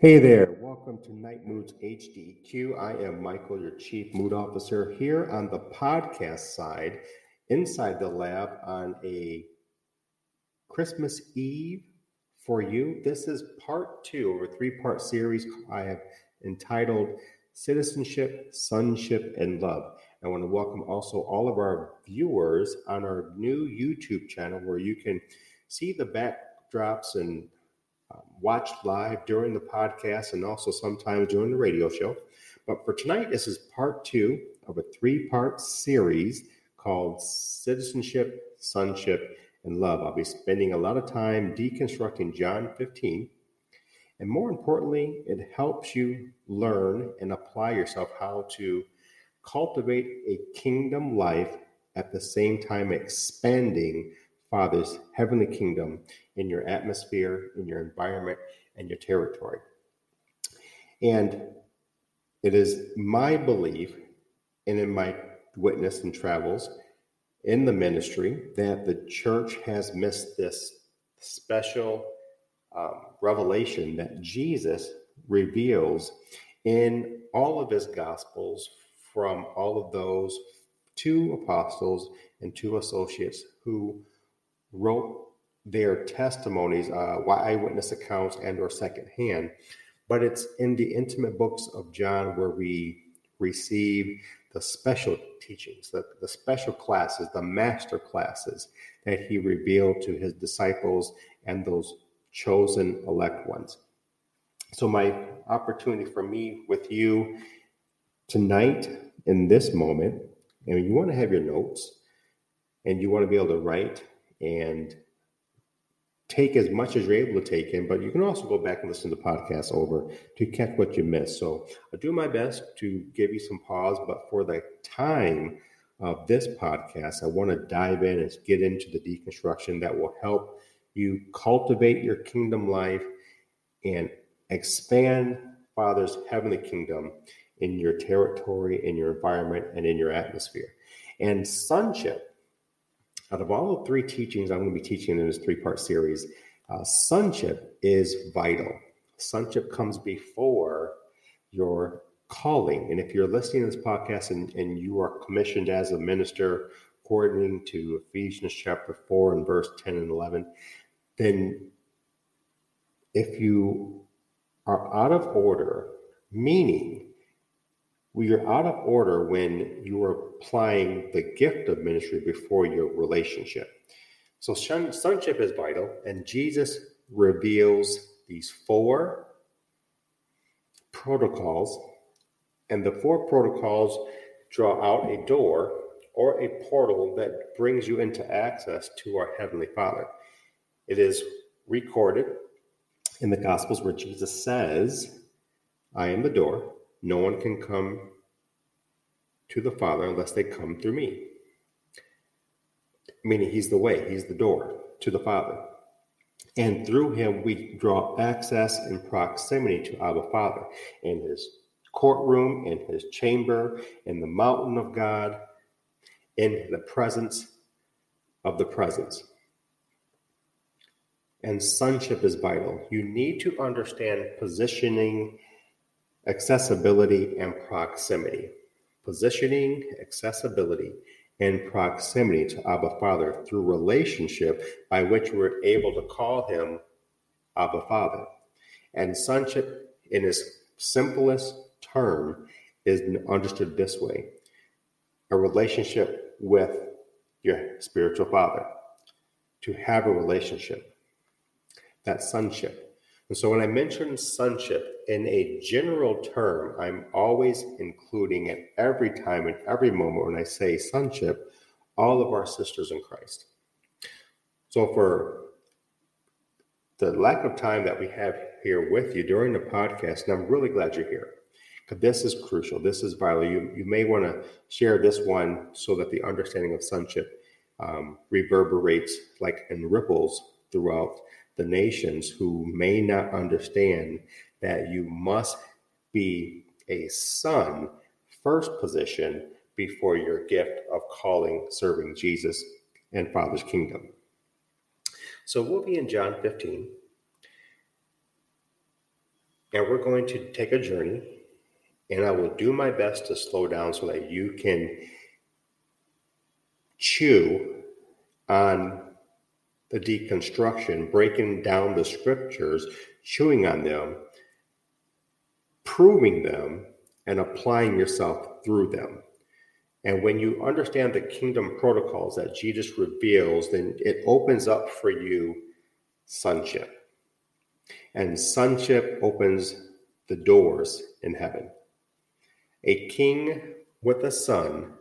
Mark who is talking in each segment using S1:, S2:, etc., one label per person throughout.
S1: Hey there, welcome to NiteMoodz HDQ. I am Michael, your Chief Mood Officer, here on the podcast side, inside the lab on a Christmas Eve for you. This is part two of a three part series I have entitled Citizenship, Sonship, and Love. I want to welcome also all of our viewers on our new YouTube channel where you can see the backdrops and um, watch live during the podcast and also sometimes during the radio show. But for tonight, this is part two of a three part series called Citizenship, Sonship, and Love. I'll be spending a lot of time deconstructing John 15. And more importantly, it helps you learn and apply yourself how to cultivate a kingdom life at the same time expanding Father's heavenly kingdom in your atmosphere, in your environment, and your territory. And it is my belief, and in my witness and travels in the ministry, that the church has missed this special um, revelation that Jesus reveals in all of his gospels from all of those two apostles and two associates who wrote their testimonies, uh, eyewitness accounts, and or secondhand. But it's in the intimate books of John where we receive the special teachings, the, the special classes, the master classes that he revealed to his disciples and those chosen elect ones. So, my opportunity for me with you tonight in this moment, and you want to have your notes and you want to be able to write and take as much as you're able to take in, but you can also go back and listen to the podcast over to catch what you missed. So I do my best to give you some pause, but for the time of this podcast, I want to dive in and get into the deconstruction that will help you cultivate your kingdom life and expand Father's heavenly kingdom in your territory, in your environment, and in your atmosphere. And sonship out of all the three teachings I'm going to be teaching in this three part series, uh, sonship is vital. Sonship comes before your calling. And if you're listening to this podcast and, and you are commissioned as a minister, according to Ephesians chapter 4 and verse 10 and 11, then if you are out of order, meaning you're out of order when you are applying the gift of ministry before your relationship. So, sonship is vital, and Jesus reveals these four protocols, and the four protocols draw out a door or a portal that brings you into access to our Heavenly Father. It is recorded in the Gospels where Jesus says, I am the door. No one can come to the Father unless they come through me. Meaning, He's the way, He's the door to the Father. And through Him, we draw access and proximity to Abba Father in His courtroom, in His chamber, in the mountain of God, in the presence of the presence. And sonship is vital. You need to understand positioning accessibility, and proximity. Positioning, accessibility, and proximity to Abba Father through relationship by which we're able to call him Abba Father. And sonship, in its simplest term, is understood this way a relationship with your spiritual father. To have a relationship, that sonship. And so when I mention sonship in a general term, I'm always including at every time and every moment when I say sonship, all of our sisters in Christ. So for the lack of time that we have here with you during the podcast, and I'm really glad you're here. Because this is crucial. This is vital. You, you may want to share this one so that the understanding of sonship um, reverberates like in ripples throughout the nations who may not understand that you must be a son first position before your gift of calling, serving Jesus and Father's kingdom. So we'll be in John 15. And we're going to take a journey, and I will do my best to slow down so that you can chew on the deconstruction, breaking down the scriptures, chewing on them, proving them, and applying yourself through them. And when you understand the kingdom protocols that Jesus reveals, then it opens up for you sonship. And sonship opens the doors in heaven. A king with a son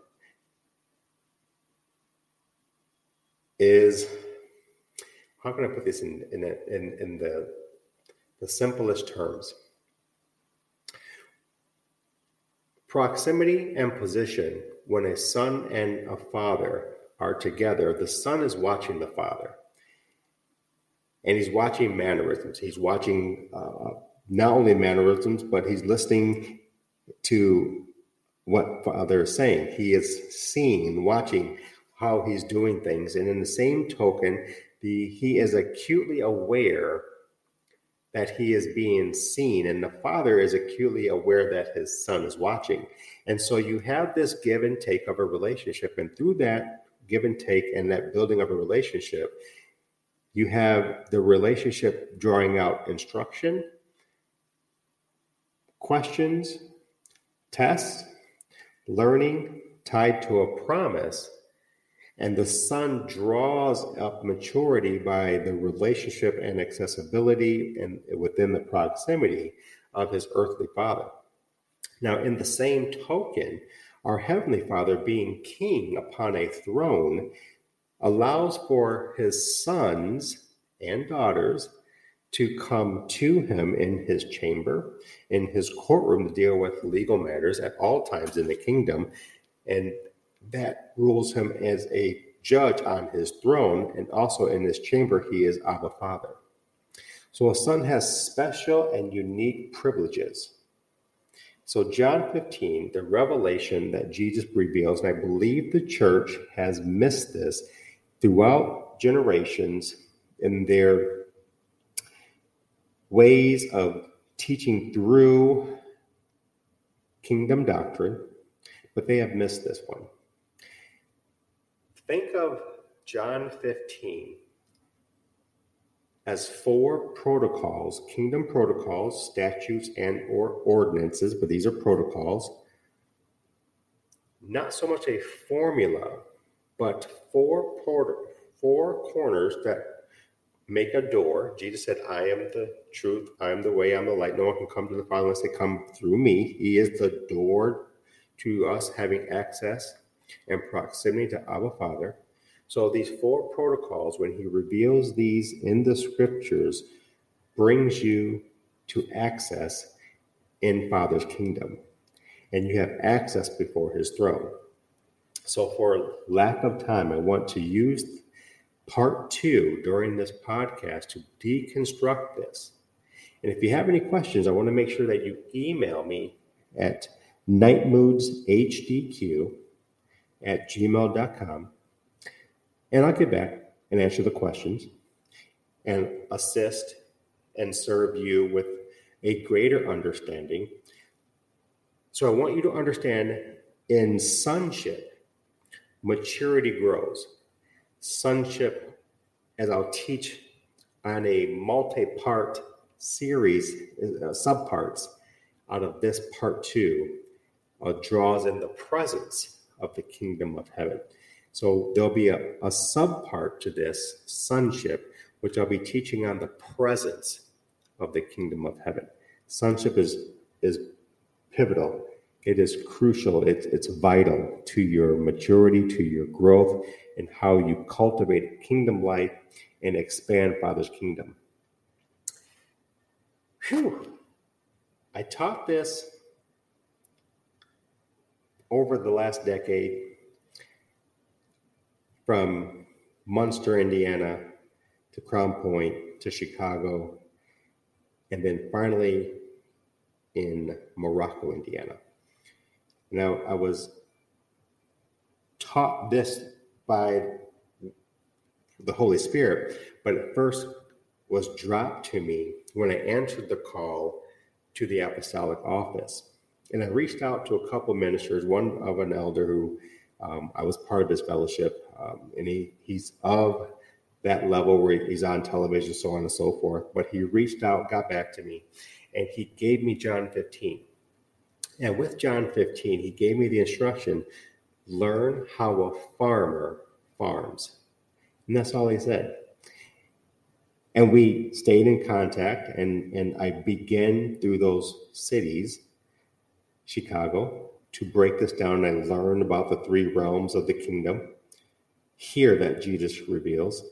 S1: is how can I put this in in, in, in the the simplest terms? Proximity and position when a son and a father are together, the son is watching the father. And he's watching mannerisms. He's watching uh, not only mannerisms, but he's listening to what father is saying. He is seeing, and watching how he's doing things. And in the same token, the, he is acutely aware that he is being seen, and the father is acutely aware that his son is watching. And so you have this give and take of a relationship. And through that give and take and that building of a relationship, you have the relationship drawing out instruction, questions, tests, learning tied to a promise and the son draws up maturity by the relationship and accessibility and within the proximity of his earthly father. Now, in the same token, our heavenly father, being king upon a throne, allows for his sons and daughters to come to him in his chamber, in his courtroom to deal with legal matters at all times in the kingdom. And that rules him as a judge on his throne, and also in his chamber, he is Abba Father. So a son has special and unique privileges. So, John 15, the revelation that Jesus reveals, and I believe the church has missed this throughout generations in their ways of teaching through kingdom doctrine, but they have missed this one. Think of John 15 as four protocols, kingdom protocols, statutes, and or ordinances, but these are protocols. Not so much a formula, but four four corners that make a door. Jesus said, I am the truth, I am the way, I'm the light. No one can come to the Father unless they come through me. He is the door to us having access and proximity to Abba Father. So these four protocols, when he reveals these in the scriptures, brings you to access in Father's kingdom. And you have access before his throne. So, for lack of time, I want to use part two during this podcast to deconstruct this. And if you have any questions, I want to make sure that you email me at nitemoodzhdq at gmail.com. And I'll get back and answer the questions and assist and serve you with a greater understanding. So I want you to understand in sonship, maturity grows. Sonship, as I'll teach on a multi part series, uh, subparts out of this part two, uh, draws in the presence of the kingdom of heaven. So there'll be a, a subpart to this sonship, which I'll be teaching on the presence of the kingdom of heaven. Sonship is is pivotal. It is crucial. It's it's vital to your maturity, to your growth, and how you cultivate kingdom life and expand Father's kingdom. Whew. I taught this over the last decade from Munster, Indiana to Crown Point to Chicago, and then finally in Morocco, Indiana. Now, I was taught this by the Holy Spirit, but it first was dropped to me when I answered the call to the apostolic office. And I reached out to a couple ministers, one of an elder who um, I was part of his fellowship, um, and he, he's of that level where he's on television, so on and so forth. But he reached out, got back to me, and he gave me John 15. And with John 15, he gave me the instruction learn how a farmer farms. And that's all he said. And we stayed in contact, and, and I began through those cities, Chicago, to break this down and learn about the three realms of the kingdom here that Jesus reveals.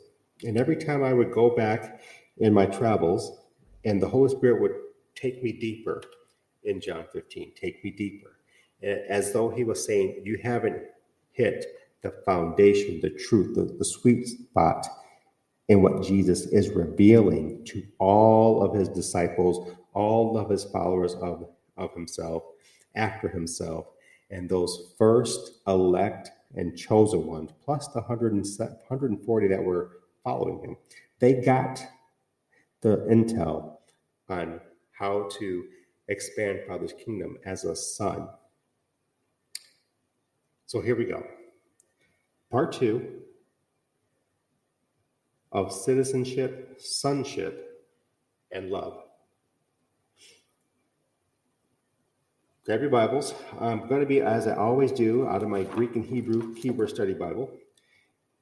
S1: And every time I would go back in my travels, and the Holy Spirit would take me deeper in John 15, take me deeper, as though He was saying, You haven't hit the foundation, the truth, the, the sweet spot in what Jesus is revealing to all of His disciples, all of His followers of, of Himself, after Himself, and those first elect and chosen ones, plus the 140 that were following him. They got the intel on how to expand Father's kingdom as a son. So here we go. Part two of citizenship, sonship, and love. Grab your Bibles. I'm going to be, as I always do, out of my Greek and Hebrew Hebrew Study Bible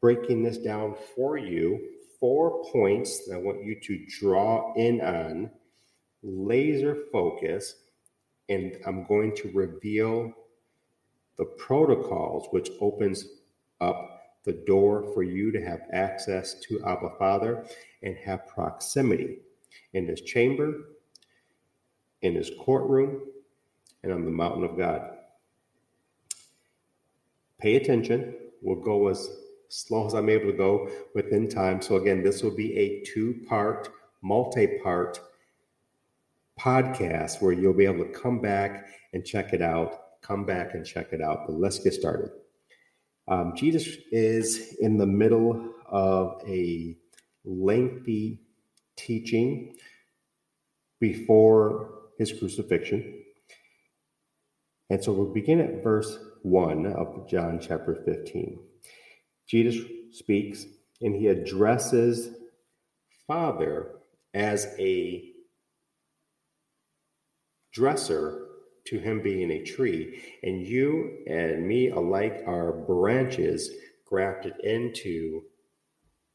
S1: breaking this down for you. Four points that I want you to draw in on, laser focus, and I'm going to reveal the protocols which opens up the door for you to have access to Abba Father and have proximity in his chamber, in his courtroom, and on the mountain of God. Pay attention. We'll go as slow as I'm able to go within time. So, again, this will be a two part, multi part podcast where you'll be able to come back and check it out, come back and check it out. But let's get started. Um, Jesus is in the middle of a lengthy teaching before his crucifixion. And so we'll begin at verse 1 of John chapter 15. Jesus speaks and he addresses Father as a dresser to him being a tree, and you and me alike are branches grafted into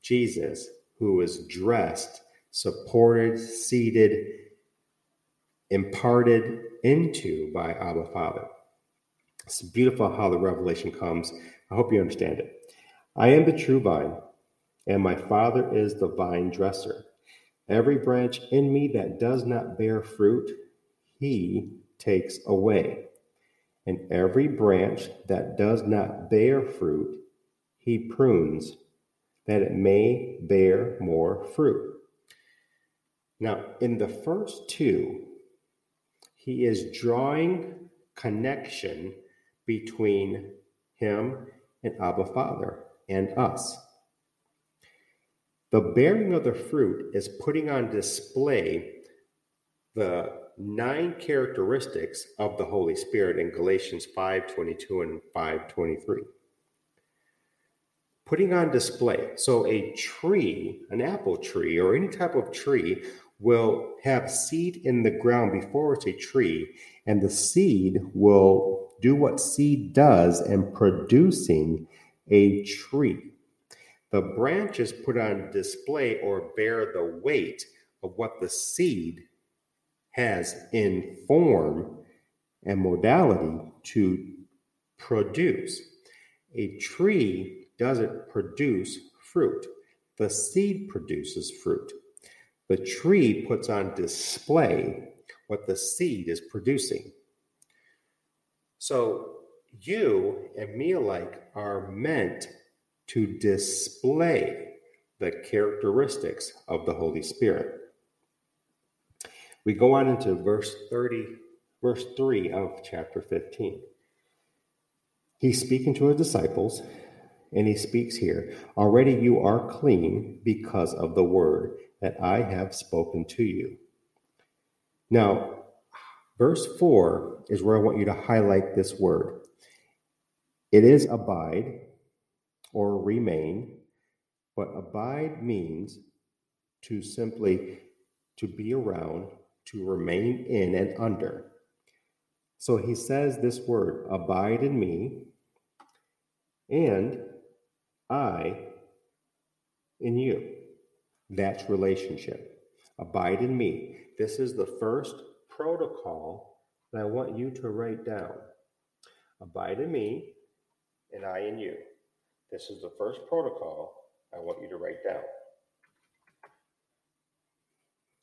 S1: Jesus, who is dressed, supported, seated, imparted into by Abba Father. It's beautiful how the revelation comes. I hope you understand it. I am the true vine, and my Father is the vine dresser. Every branch in me that does not bear fruit, he takes away. And every branch that does not bear fruit, he prunes, that it may bear more fruit. Now, in the first two, he is drawing connection between him and Abba Father and us. The bearing of the fruit is putting on display the nine characteristics of the Holy Spirit in Galatians 5:22 and 5:23. Putting on display. So a tree, an apple tree or any type of tree will have seed in the ground before it's a tree and the seed will do what seed does in producing a tree. The branches put on display or bear the weight of what the seed has in form and modality to produce. A tree doesn't produce fruit, the seed produces fruit. The tree puts on display what the seed is producing. So you and me alike are meant to display the characteristics of the Holy Spirit. We go on into verse 30, verse 3 of chapter 15. He's speaking to his disciples, and he speaks here Already you are clean because of the word that I have spoken to you. Now, Verse 4 is where I want you to highlight this word. It is abide or remain, but abide means to simply to be around, to remain in and under. So he says this word, abide in me, and I in you. That's relationship. Abide in me. This is the first protocol that I want you to write down. Abide in me, and I in you. This is the first protocol I want you to write down.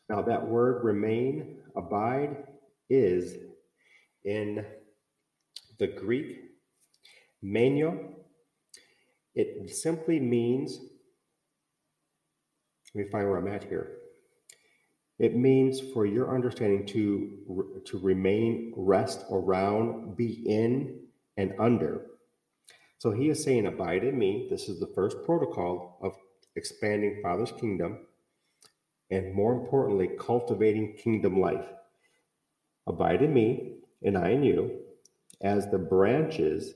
S1: Now, that word remain, abide, is in the Greek meno. It simply means, let me find where I'm at here. It means for your understanding to, to remain, rest around, be in, and under. So he is saying, Abide in me. This is the first protocol of expanding Father's kingdom and more importantly, cultivating kingdom life. Abide in me, and I in you, as the branches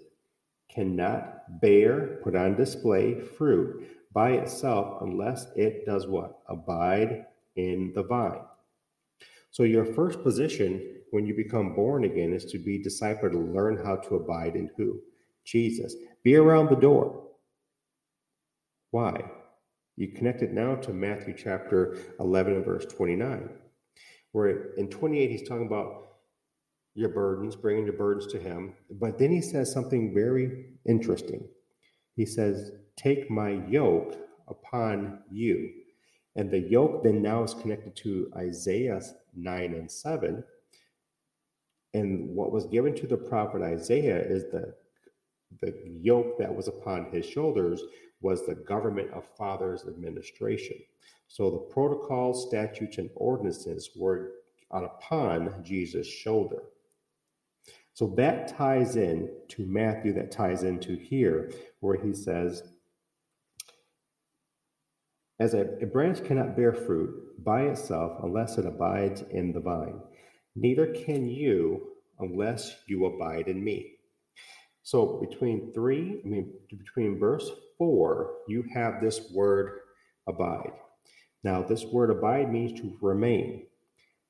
S1: cannot bear, put on display fruit by itself unless it does what? Abide in the vine. So, your first position when you become born again is to be discipled to learn how to abide in who? Jesus. Be around the door. Why? You connect it now to Matthew chapter 11 and verse 29, where in 28 he's talking about your burdens, bringing your burdens to him. But then he says something very interesting. He says, Take my yoke upon you. And the yoke then now is connected to Isaiah 9 and 7. And what was given to the prophet Isaiah is the, the yoke that was upon his shoulders was the government of fathers administration. So the protocols, statutes, and ordinances were upon Jesus' shoulder. So that ties in to Matthew, that ties into here, where he says, As a, a branch cannot bear fruit by itself unless it abides in the vine, neither can you unless you abide in me. So between three, I mean, between verse four, you have this word abide. Now, this word abide means to remain.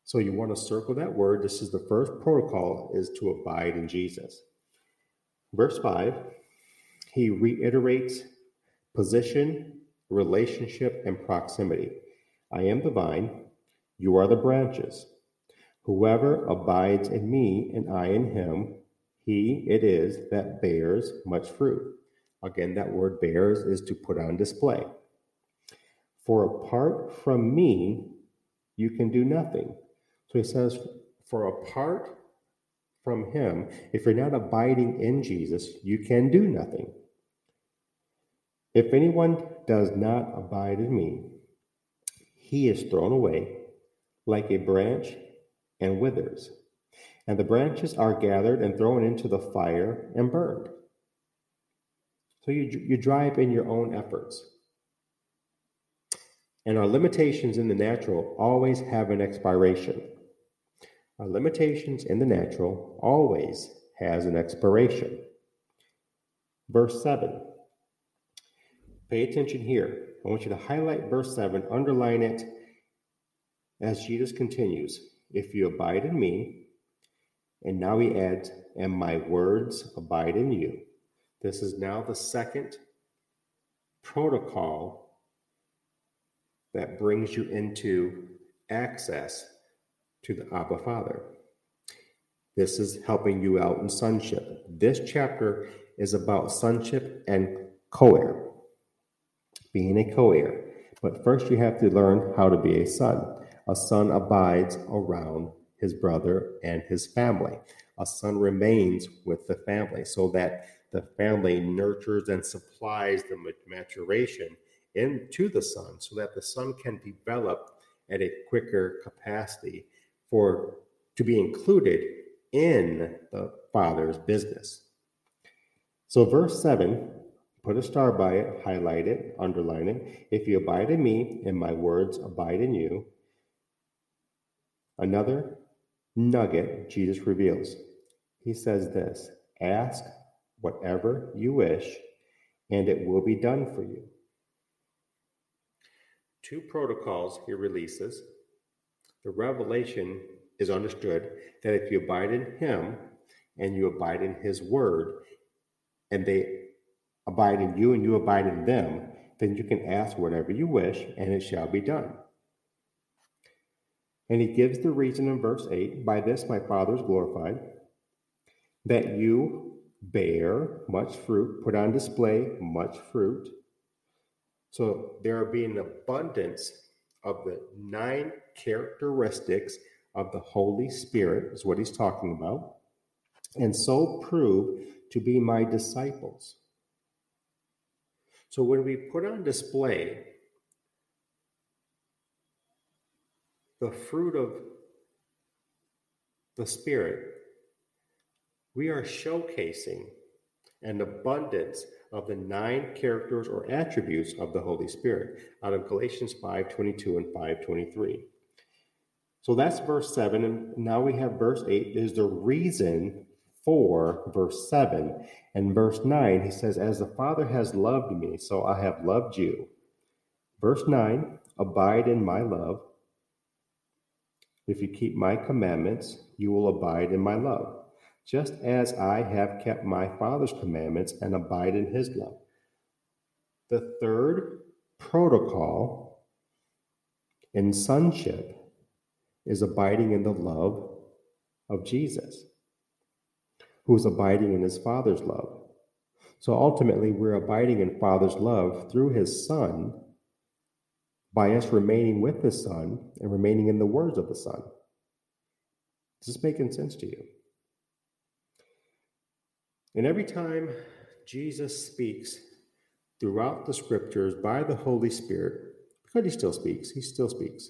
S1: So you want to circle that word. This is the first protocol is to abide in Jesus. Verse 5, he reiterates position, relationship, and proximity. I am the vine, you are the branches. Whoever abides in me and I in him, he it is that bears much fruit. Again, that word bears is to put on display. For apart from me, you can do nothing. So he says, for apart from him, if you're not abiding in Jesus, you can do nothing. If anyone does not abide in me, he is thrown away like a branch and withers and the branches are gathered and thrown into the fire and burned. So you, you drive in your own efforts. And our limitations in the natural always have an expiration. Our limitations in the natural always has an expiration. Verse 7. Pay attention here. I want you to highlight verse 7, underline it as Jesus continues. If you abide in me, and now he adds, and my words abide in you. This is now the second protocol that brings you into access to the Abba Father. This is helping you out in sonship. This chapter is about sonship and co heir, being a co heir. But first, you have to learn how to be a son. A son abides around his brother, and his family. A son remains with the family so that the family nurtures and supplies the maturation into the son so that the son can develop at a quicker capacity for to be included in the father's business. So verse 7, put a star by it, highlight it, underline it. If you abide in me and my words abide in you, another nugget Jesus reveals. He says this Ask whatever you wish, and it will be done for you. Two protocols he releases. The revelation is understood that if you abide in him and you abide in his word, and they abide in you and you abide in them, then you can ask whatever you wish, and it shall be done. And he gives the reason in verse 8 By this my Father is glorified, that you bear much fruit, put on display much fruit. So there will be an abundance of the nine characteristics of the Holy Spirit, is what he's talking about, and so prove to be my disciples. So when we put on display the fruit of the Spirit, we are showcasing an abundance of the nine characters or attributes of the Holy Spirit out of Galatians 5:22 and 5:23. So that's verse 7 and now we have verse 8 is the reason for verse 7 and verse 9 he says as the Father has loved me so I have loved you. Verse 9 abide in my love. If you keep my commandments you will abide in my love just as I have kept my Father's commandments and abide in his love. The third protocol in sonship is abiding in the love of Jesus, who is abiding in his Father's love. So ultimately, we're abiding in Father's love through his Son by us remaining with the Son and remaining in the words of the Son. Is this making sense to you? And every time Jesus speaks throughout the scriptures by the Holy Spirit, because he still speaks, he still speaks.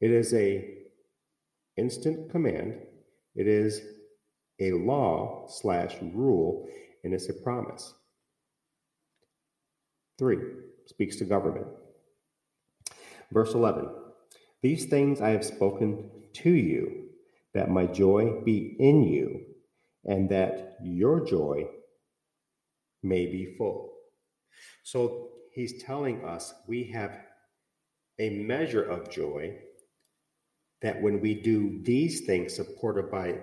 S1: It is a instant command. It is a law slash rule, and it's a promise. Three, speaks to government. Verse 11 These things I have spoken to you, that my joy be in you, and that your joy may be full. So he's telling us we have a measure of joy that when we do these things supported by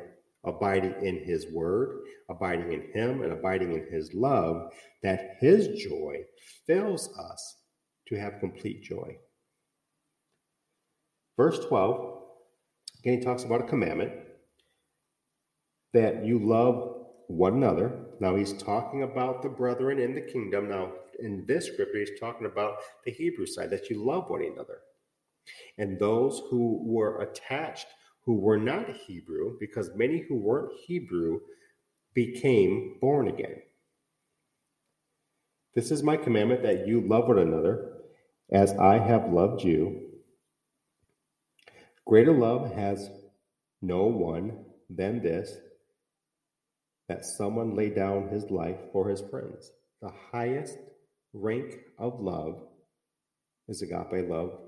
S1: abiding in his word, abiding in him, and abiding in his love, that his joy fills us to have complete joy. Verse 12, again, he talks about a commandment that you love one another. Now he's talking about the brethren in the kingdom. Now, in this scripture, he's talking about the Hebrew side, that you love one another. And those who were attached, who were not Hebrew, because many who weren't Hebrew became born again. This is my commandment that you love one another as I have loved you. Greater love has no one than this that someone lay down his life for his friends. The highest rank of love is agape love,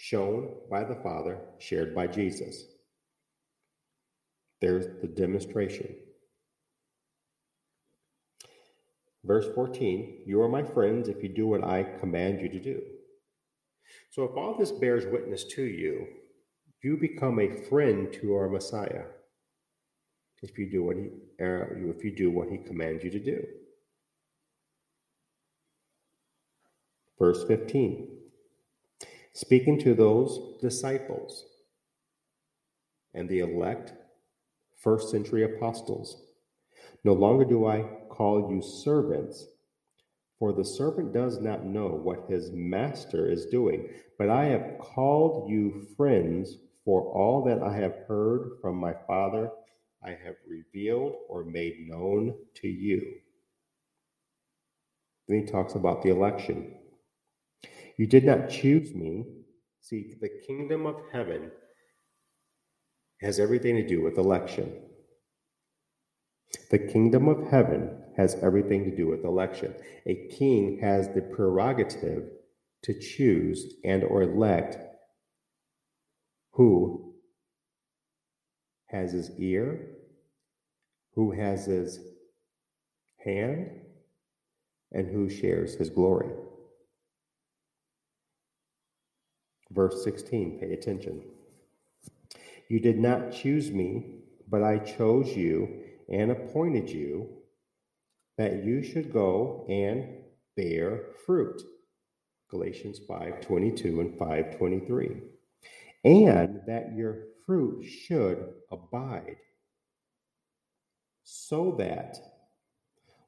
S1: shown by the Father, shared by Jesus. There's the demonstration. Verse 14 You are my friends if you do what I command you to do. So, if all this bears witness to you, you become a friend to our Messiah if you do what he uh, if you do what he commands you to do. Verse 15. Speaking to those disciples and the elect first century apostles, no longer do I call you servants, for the servant does not know what his master is doing, but I have called you friends, for all that I have heard from my Father I have revealed or made known to you. Then he talks about the election. You did not choose me. See, the kingdom of heaven has everything to do with election. The kingdom of heaven has everything to do with election. A king has the prerogative to choose and or elect who has his ear, who has his hand, and who shares his glory. Verse 16, pay attention. You did not choose me, but I chose you and appointed you that you should go and bear fruit. Galatians 5:22 and 5:23. And that your fruit should abide, so that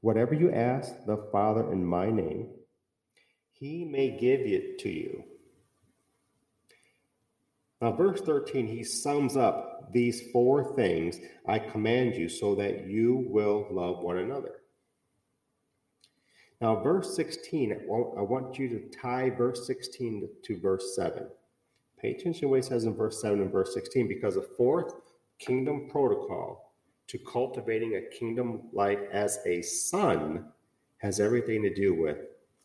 S1: whatever you ask the Father in my name, he may give it to you. Now, verse 13, he sums up these four things I command you so that you will love one another. Now, verse 16, I want you to tie verse 16 to verse 7. Pay attention to what he says in verse 7 and verse 16, because the fourth kingdom protocol to cultivating a kingdom life as a son has everything to do with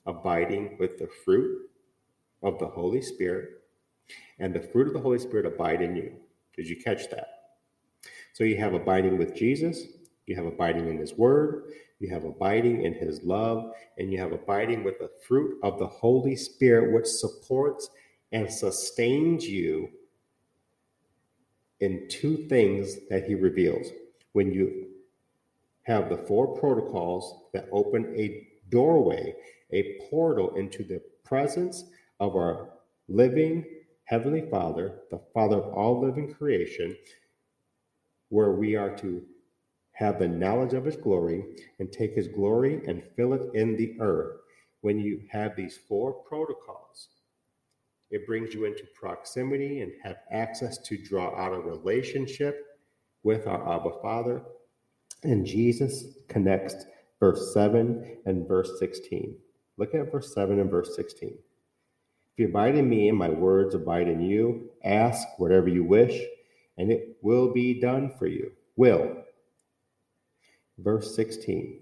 S1: abiding with the fruit of the Holy Spirit, and the fruit of the Holy Spirit abide in you. Did you catch that? So you have abiding with Jesus, you have abiding in his word, you have abiding in his love, and you have abiding with the fruit of the Holy Spirit, which supports and sustains you in two things that he reveals. When you have the four protocols that open a doorway, a portal into the presence of our living Heavenly Father, the Father of all living creation, where we are to have the knowledge of his glory and take his glory and fill it in the earth. When you have these four protocols, it brings you into proximity and have access to draw out a relationship with our Abba Father. And Jesus connects verse 7 and verse 16. Look at verse 7 and verse 16. If you abide in me and my words abide in you, ask whatever you wish, and it will be done for you. Will Verse 16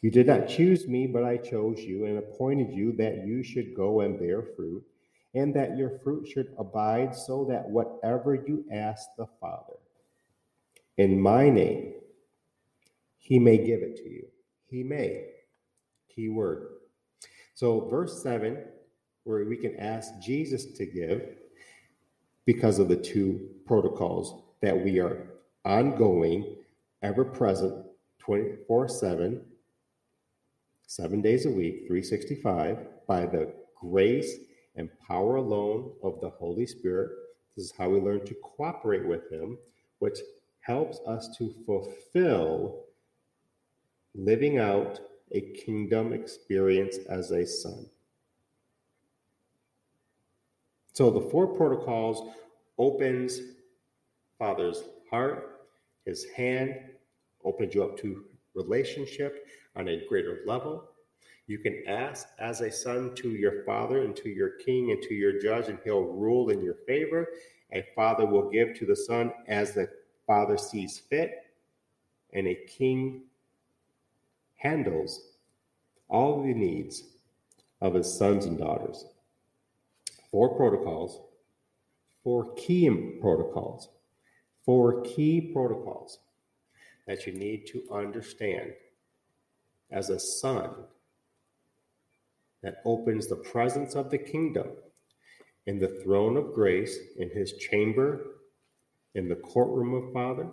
S1: You did not choose me, but I chose you and appointed you that you should go and bear fruit, and that your fruit should abide, so that whatever you ask the Father in my name, he may give it to you. He may. Key word. So, verse 7, where we can ask Jesus to give because of the two protocols that we are ongoing, ever present 24 7, seven days a week, 365, by the grace and power alone of the Holy Spirit. This is how we learn to cooperate with Him, which helps us to fulfill living out a kingdom experience as a son. So the four protocols opens Father's heart, his hand, opens you up to relationship on a greater level. You can ask as a son to your father and to your king and to your judge, and he'll rule in your favor. A father will give to the son as the father sees fit, and a king handles all the needs of his sons and daughters. Four protocols, four key protocols, four key protocols that you need to understand as a son that opens the presence of the kingdom in the throne of grace, in his chamber, in the courtroom of Father,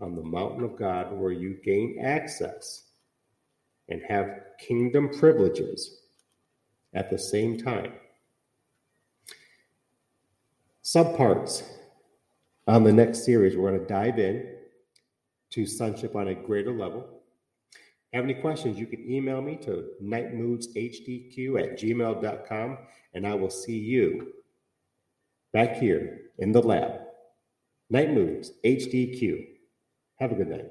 S1: on the mountain of God, where you gain access and have kingdom privileges at the same time. Subparts on the next series, we're going to dive in to sonship on a greater level. Have any questions, you can email me to nitemoodzhdq at gmail.com and I will see you back here in the lab. NiteMoodz HDQ. Have a good night.